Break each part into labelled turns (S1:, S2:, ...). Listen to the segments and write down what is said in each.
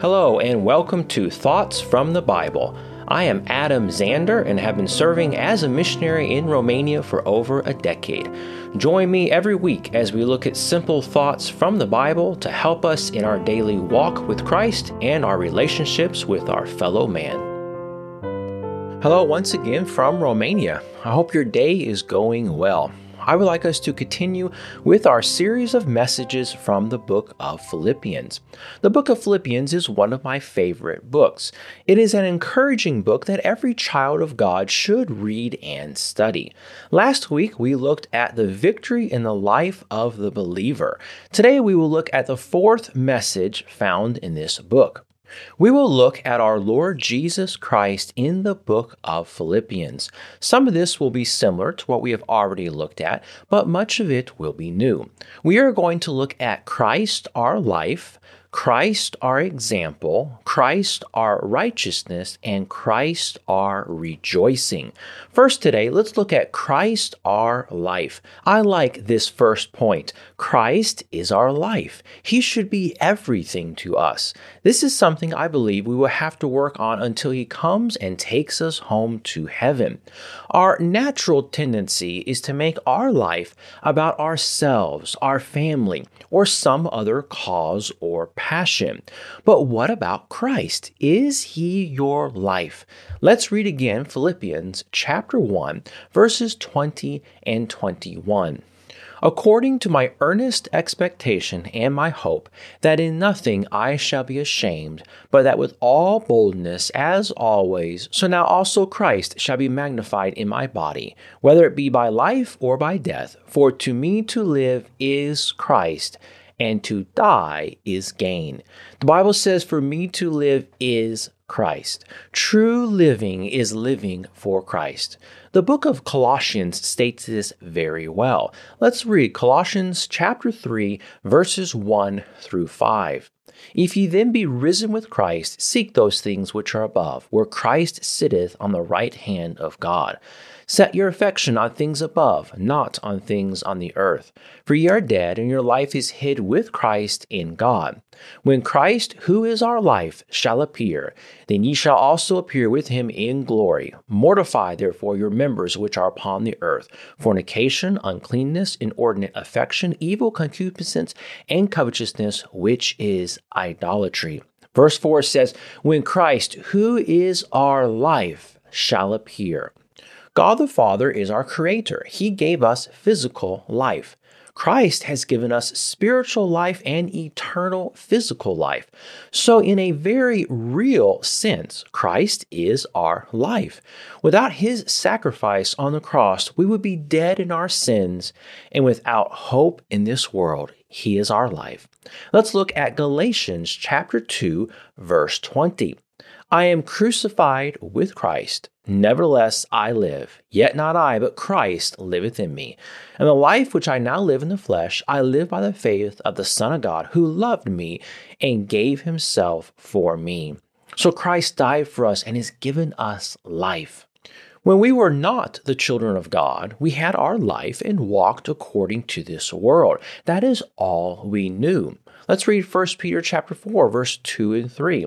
S1: Hello, and welcome to Thoughts from the Bible. I am Adam Zander and have been serving as a missionary in Romania for over a decade. Join me every week as we look at simple thoughts from the Bible to help us in our daily walk with Christ and our relationships with our fellow man. Hello, once again from Romania. I hope your day is going well. I would like us to continue with our series of messages from the book of Philippians. The book of Philippians is one of my favorite books. It is an encouraging book that every child of God should read and study. Last week, we looked at the victory in the life of the believer. Today, we will look at the fourth message found in this book. We will look at our Lord Jesus Christ in the book of Philippians. Some of this will be similar to what we have already looked at, but much of it will be new. We are going to look at Christ, our life, Christ our example, Christ our righteousness, and Christ our rejoicing. First, today, let's look at Christ our life. I like this first point. Christ is our life. He should be everything to us. This is something I believe we will have to work on until He comes and takes us home to heaven. Our natural tendency is to make our life about ourselves, our family, or some other cause or passion. But what about Christ? Is he your life? Let's read again Philippians chapter 1, verses 20 and 21 according to my earnest expectation and my hope, that in nothing I shall be ashamed, but that with all boldness, as always, so now also Christ shall be magnified in my body, whether it be by life or by death. For to me to live is Christ and to die is gain. The Bible says, For me to live is Christ. True living is living for Christ. The book of Colossians states this very well. Let's read Colossians chapter 3, verses 1 through 5. If ye then be risen with Christ, seek those things which are above, where Christ sitteth on the right hand of God. Set your affection on things above, not on things on the earth. For ye are dead, and your life is hid with Christ in God. When Christ, who is our life, shall appear, then ye shall also appear with him in glory. Mortify therefore your members which are upon the earth fornication, uncleanness, inordinate affection, evil concupiscence, and covetousness, which is idolatry. Verse 4 says, When Christ, who is our life, shall appear. God the Father is our creator. He gave us physical life. Christ has given us spiritual life and eternal physical life. So, in a very real sense, Christ is our life. Without his sacrifice on the cross, we would be dead in our sins, and without hope in this world, he is our life. Let's look at Galatians chapter 2, verse 20. I am crucified with Christ. Nevertheless, I live. Yet not I, but Christ liveth in me. And the life which I now live in the flesh, I live by the faith of the Son of God, who loved me and gave himself for me. So Christ died for us and has given us life. When we were not the children of God, we had our life and walked according to this world. That is all we knew. Let's read 1 Peter chapter 4 verse 2 and 3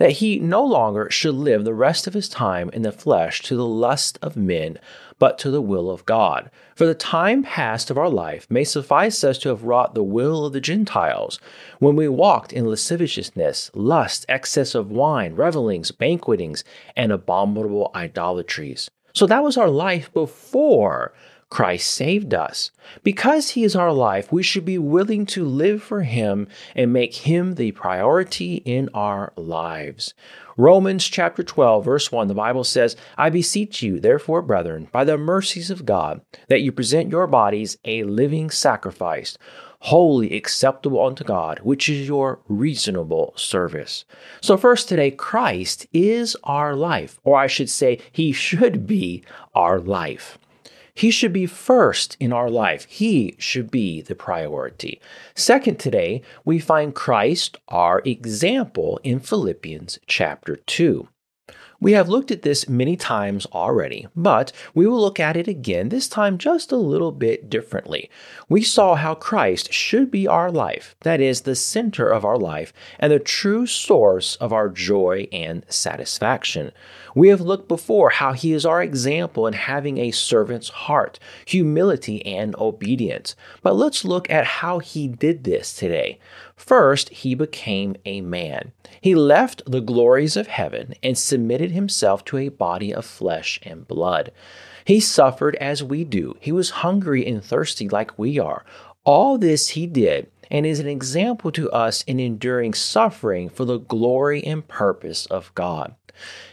S1: that he no longer should live the rest of his time in the flesh to the lust of men, but to the will of God. For the time past of our life may suffice us to have wrought the will of the Gentiles, when we walked in lasciviousness, lust, excess of wine, revelings, banquetings, and abominable idolatries. So that was our life before Christ saved us. Because He is our life, we should be willing to live for Him and make Him the priority in our lives. Romans chapter 12, verse 1, the Bible says, I beseech you, therefore, brethren, by the mercies of God, that you present your bodies a living sacrifice, wholly acceptable unto God, which is your reasonable service. So, first today, Christ is our life, or I should say, He should be our life. He should be first in our life. He should be the priority. Second, today, we find Christ our example in Philippians chapter 2. We have looked at this many times already, but we will look at it again, this time just a little bit differently. We saw how Christ should be our life, that is, the center of our life, and the true source of our joy and satisfaction. We have looked before how he is our example in having a servant's heart, humility, and obedience. But let's look at how he did this today. First, he became a man. He left the glories of heaven and submitted himself to a body of flesh and blood. He suffered as we do. He was hungry and thirsty like we are. All this he did and is an example to us in enduring suffering for the glory and purpose of God.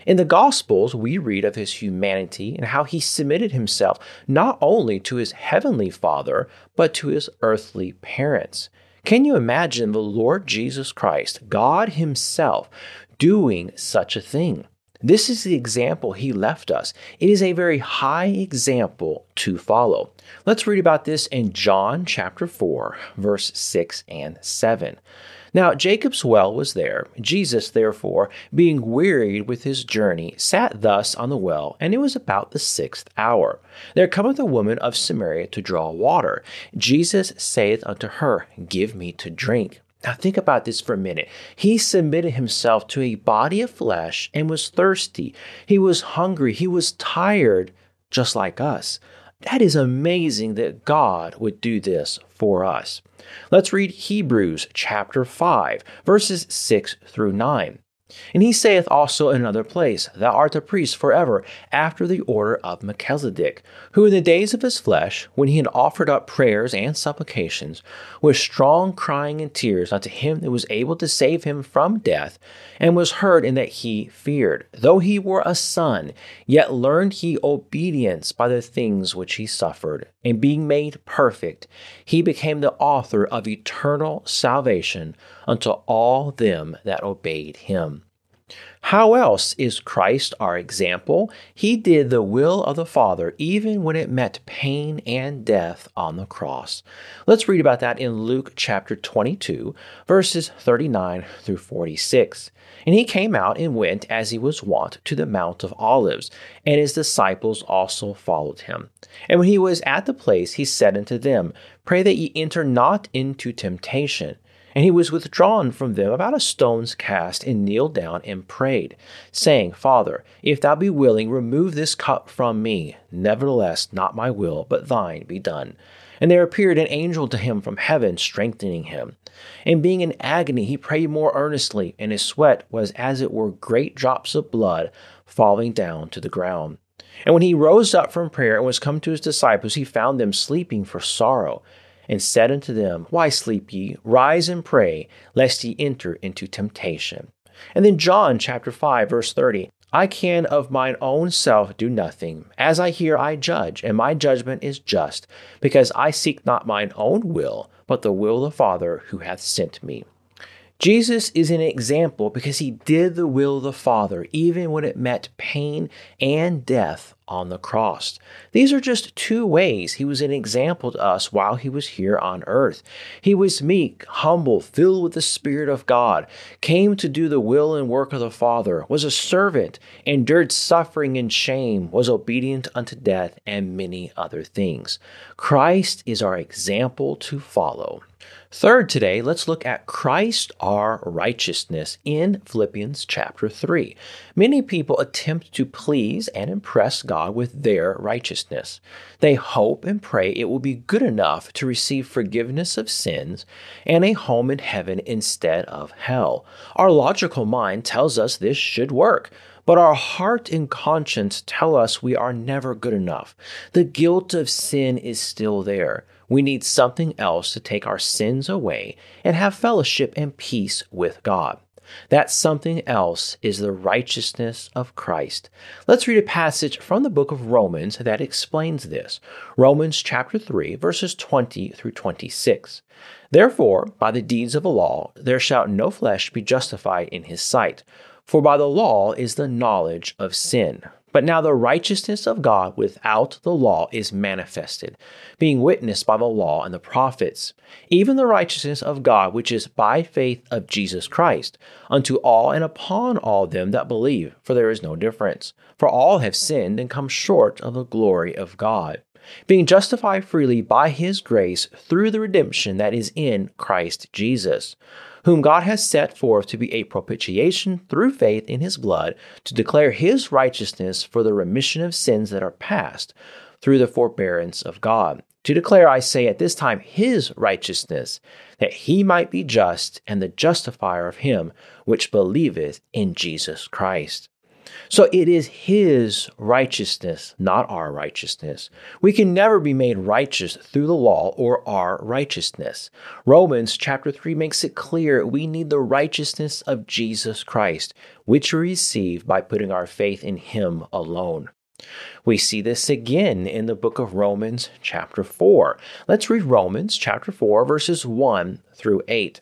S1: In the Gospels, we read of his humanity and how he submitted himself not only to his heavenly Father, but to his earthly parents. Can you imagine the Lord Jesus Christ, God Himself, doing such a thing? This is the example he left us. It is a very high example to follow. Let's read about this in John chapter 4, verse 6 and 7. Now Jacob's well was there. Jesus, therefore, being wearied with his journey, sat thus on the well, and it was about the sixth hour. There cometh a woman of Samaria to draw water. Jesus saith unto her, Give me to drink. Now, think about this for a minute. He submitted himself to a body of flesh and was thirsty. He was hungry. He was tired, just like us. That is amazing that God would do this for us. Let's read Hebrews chapter 5, verses 6 through 9. And he saith also in another place, Thou art a priest forever, after the order of Melchizedek, who in the days of his flesh, when he had offered up prayers and supplications, with strong crying and tears unto him that was able to save him from death, and was heard in that he feared. Though he were a son, yet learned he obedience by the things which he suffered. And being made perfect, he became the author of eternal salvation unto all them that obeyed him. How else is Christ our example? He did the will of the Father even when it meant pain and death on the cross. Let's read about that in Luke chapter 22, verses 39 through 46. And he came out and went as he was wont to the Mount of Olives, and his disciples also followed him. And when he was at the place, he said unto them, Pray that ye enter not into temptation. And he was withdrawn from them about a stone's cast, and kneeled down and prayed, saying, Father, if thou be willing, remove this cup from me. Nevertheless, not my will, but thine be done. And there appeared an angel to him from heaven, strengthening him. And being in agony, he prayed more earnestly, and his sweat was as it were great drops of blood falling down to the ground. And when he rose up from prayer and was come to his disciples, he found them sleeping for sorrow and said unto them, Why sleep ye? Rise and pray, lest ye enter into temptation. And then John chapter 5, verse 30. I can of mine own self do nothing. As I hear, I judge, and my judgment is just, because I seek not mine own will, but the will of the Father who hath sent me. Jesus is an example because he did the will of the Father, even when it meant pain and death on the cross. These are just two ways he was an example to us while he was here on earth. He was meek, humble, filled with the Spirit of God, came to do the will and work of the Father, was a servant, endured suffering and shame, was obedient unto death, and many other things. Christ is our example to follow. Third, today, let's look at Christ our righteousness in Philippians chapter 3. Many people attempt to please and impress God with their righteousness. They hope and pray it will be good enough to receive forgiveness of sins and a home in heaven instead of hell. Our logical mind tells us this should work. But our heart and conscience tell us we are never good enough. The guilt of sin is still there. We need something else to take our sins away and have fellowship and peace with God. That something else is the righteousness of Christ. Let's read a passage from the book of Romans that explains this. Romans chapter 3, verses 20 through 26. Therefore, by the deeds of the law, there shall no flesh be justified in his sight. For by the law is the knowledge of sin. But now the righteousness of God without the law is manifested, being witnessed by the law and the prophets, even the righteousness of God which is by faith of Jesus Christ, unto all and upon all them that believe, for there is no difference. For all have sinned and come short of the glory of God, being justified freely by his grace through the redemption that is in Christ Jesus whom God has set forth to be a propitiation through faith in his blood, to declare his righteousness for the remission of sins that are past, through the forbearance of God. To declare, I say, at this time his righteousness, that he might be just and the justifier of him which believeth in Jesus Christ. So it is His righteousness, not our righteousness. We can never be made righteous through the law or our righteousness. Romans chapter 3 makes it clear we need the righteousness of Jesus Christ, which we receive by putting our faith in Him alone. We see this again in the book of Romans, chapter 4. Let's read Romans, chapter 4, verses 1 through 8.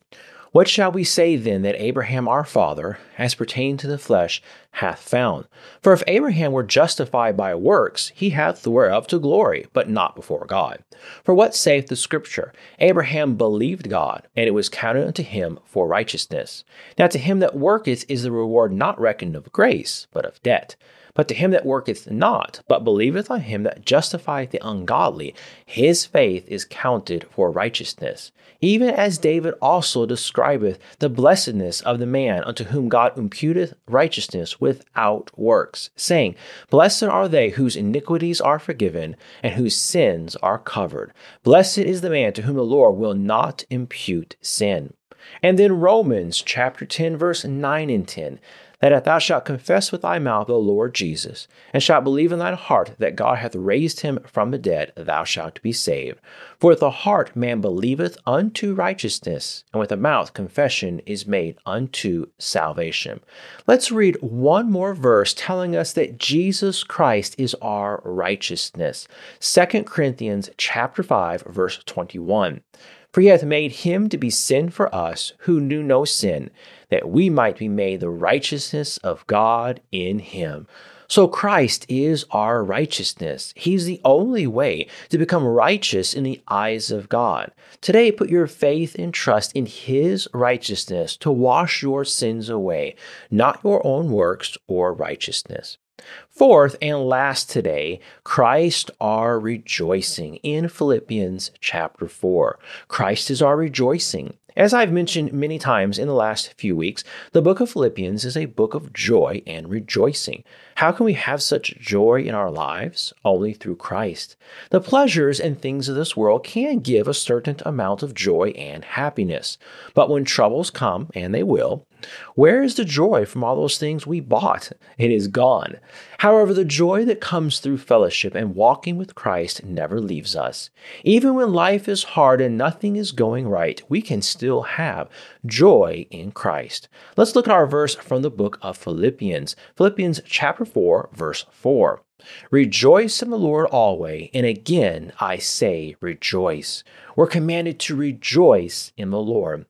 S1: What shall we say then that Abraham our father, as pertaining to the flesh, hath found? For if Abraham were justified by works, he hath whereof to glory, but not before God. For what saith the Scripture? Abraham believed God, and it was counted unto him for righteousness. Now to him that worketh is the reward not reckoned of grace, but of debt. But to him that worketh not, but believeth on him that justifieth the ungodly, his faith is counted for righteousness. Even as David also describeth the blessedness of the man unto whom God imputeth righteousness without works, saying, Blessed are they whose iniquities are forgiven, and whose sins are covered. Blessed is the man to whom the Lord will not impute sin. And then Romans chapter 10, verse 9 and 10 that if thou shalt confess with thy mouth the Lord Jesus, and shalt believe in thine heart that God hath raised him from the dead, thou shalt be saved. For with the heart man believeth unto righteousness, and with the mouth confession is made unto salvation. Let's read one more verse telling us that Jesus Christ is our righteousness. 2 Corinthians chapter 5 verse 21. For he hath made him to be sin for us who knew no sin, that we might be made the righteousness of God in him. So Christ is our righteousness. He's the only way to become righteous in the eyes of God. Today, put your faith and trust in His righteousness to wash your sins away, not your own works or righteousness. Fourth and last today, Christ our rejoicing in Philippians chapter 4. Christ is our rejoicing. As I've mentioned many times in the last few weeks, the book of Philippians is a book of joy and rejoicing. How can we have such joy in our lives? Only through Christ. The pleasures and things of this world can give a certain amount of joy and happiness. But when troubles come, and they will, where is the joy from all those things we bought? It is gone. However, the joy that comes through fellowship and walking with Christ never leaves us. Even when life is hard and nothing is going right, we can still have joy in Christ. Let's look at our verse from the book of Philippians. Philippians chapter 4, verse 4. Rejoice in the Lord always, and again I say rejoice. We're commanded to rejoice in the Lord.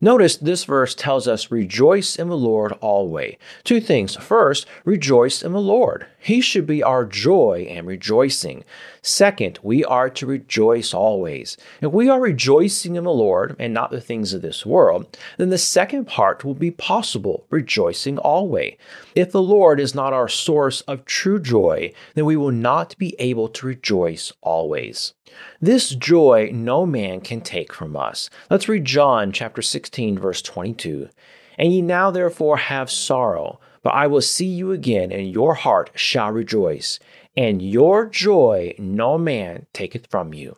S1: Notice this verse tells us, Rejoice in the Lord always. Two things. First, rejoice in the Lord. He should be our joy and rejoicing. Second, we are to rejoice always. If we are rejoicing in the Lord and not the things of this world, then the second part will be possible, rejoicing always. If the Lord is not our source of true joy, then we will not be able to rejoice always. This joy no man can take from us. Let's read John chapter 16 verse 22. And ye now therefore have sorrow, but I will see you again, and your heart shall rejoice, and your joy no man taketh from you.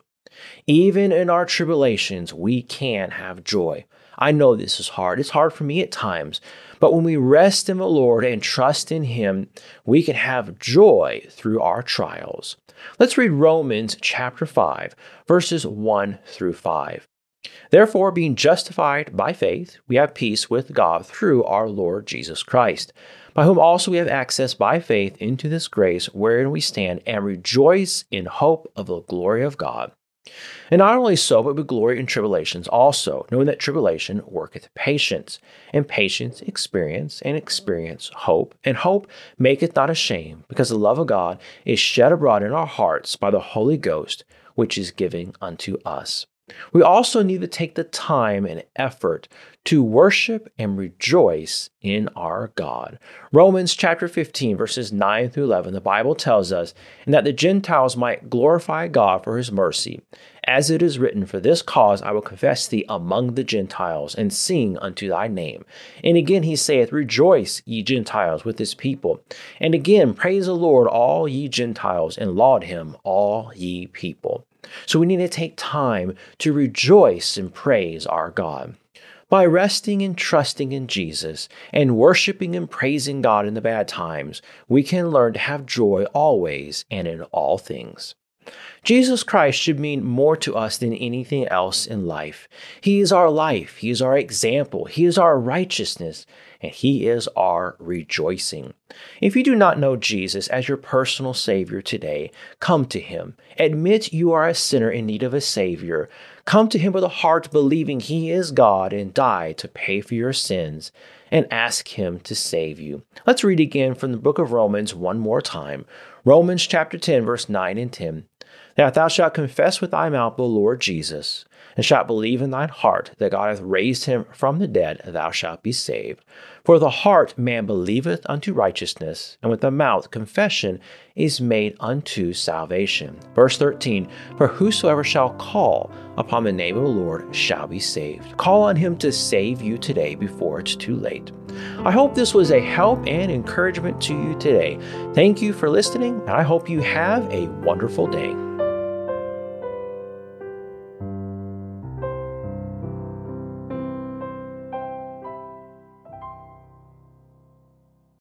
S1: Even in our tribulations, we can have joy. I know this is hard. It's hard for me at times. But when we rest in the Lord and trust in Him, we can have joy through our trials. Let's read Romans chapter 5, verses 1 through 5. Therefore, being justified by faith, we have peace with God through our Lord Jesus Christ, by whom also we have access by faith into this grace wherein we stand and rejoice in hope of the glory of God. And not only so, but we glory in tribulations also, knowing that tribulation worketh patience, and patience experience, and experience hope, and hope maketh not ashamed, because the love of God is shed abroad in our hearts by the Holy Ghost, which is given unto us. We also need to take the time and effort to worship and rejoice in our God. Romans chapter 15, verses 9 through 11, the Bible tells us, and that the Gentiles might glorify God for his mercy. As it is written, For this cause I will confess thee among the Gentiles, and sing unto thy name. And again he saith, Rejoice, ye Gentiles, with his people. And again, praise the Lord, all ye Gentiles, and laud him, all ye people. So we need to take time to rejoice and praise our God. By resting and trusting in Jesus and worshiping and praising God in the bad times, we can learn to have joy always and in all things. Jesus Christ should mean more to us than anything else in life. He is our life, He is our example, He is our righteousness, and He is our rejoicing. If you do not know Jesus as your personal Savior today, come to Him. Admit you are a sinner in need of a Savior. Come to Him with a heart believing He is God and die to pay for your sins and ask Him to save you. Let's read again from the book of Romans one more time. Romans chapter 10, verse 9 and 10 that thou shalt confess with thy mouth the Lord Jesus, and shalt believe in thine heart that God hath raised him from the dead, thou shalt be saved. For the heart man believeth unto righteousness, and with the mouth confession is made unto salvation. Verse 13 For whosoever shall call upon the name of the Lord shall be saved. Call on him to save you today before it's too late. I hope this was a help and encouragement to you today. Thank you for listening, and I hope you have a wonderful day.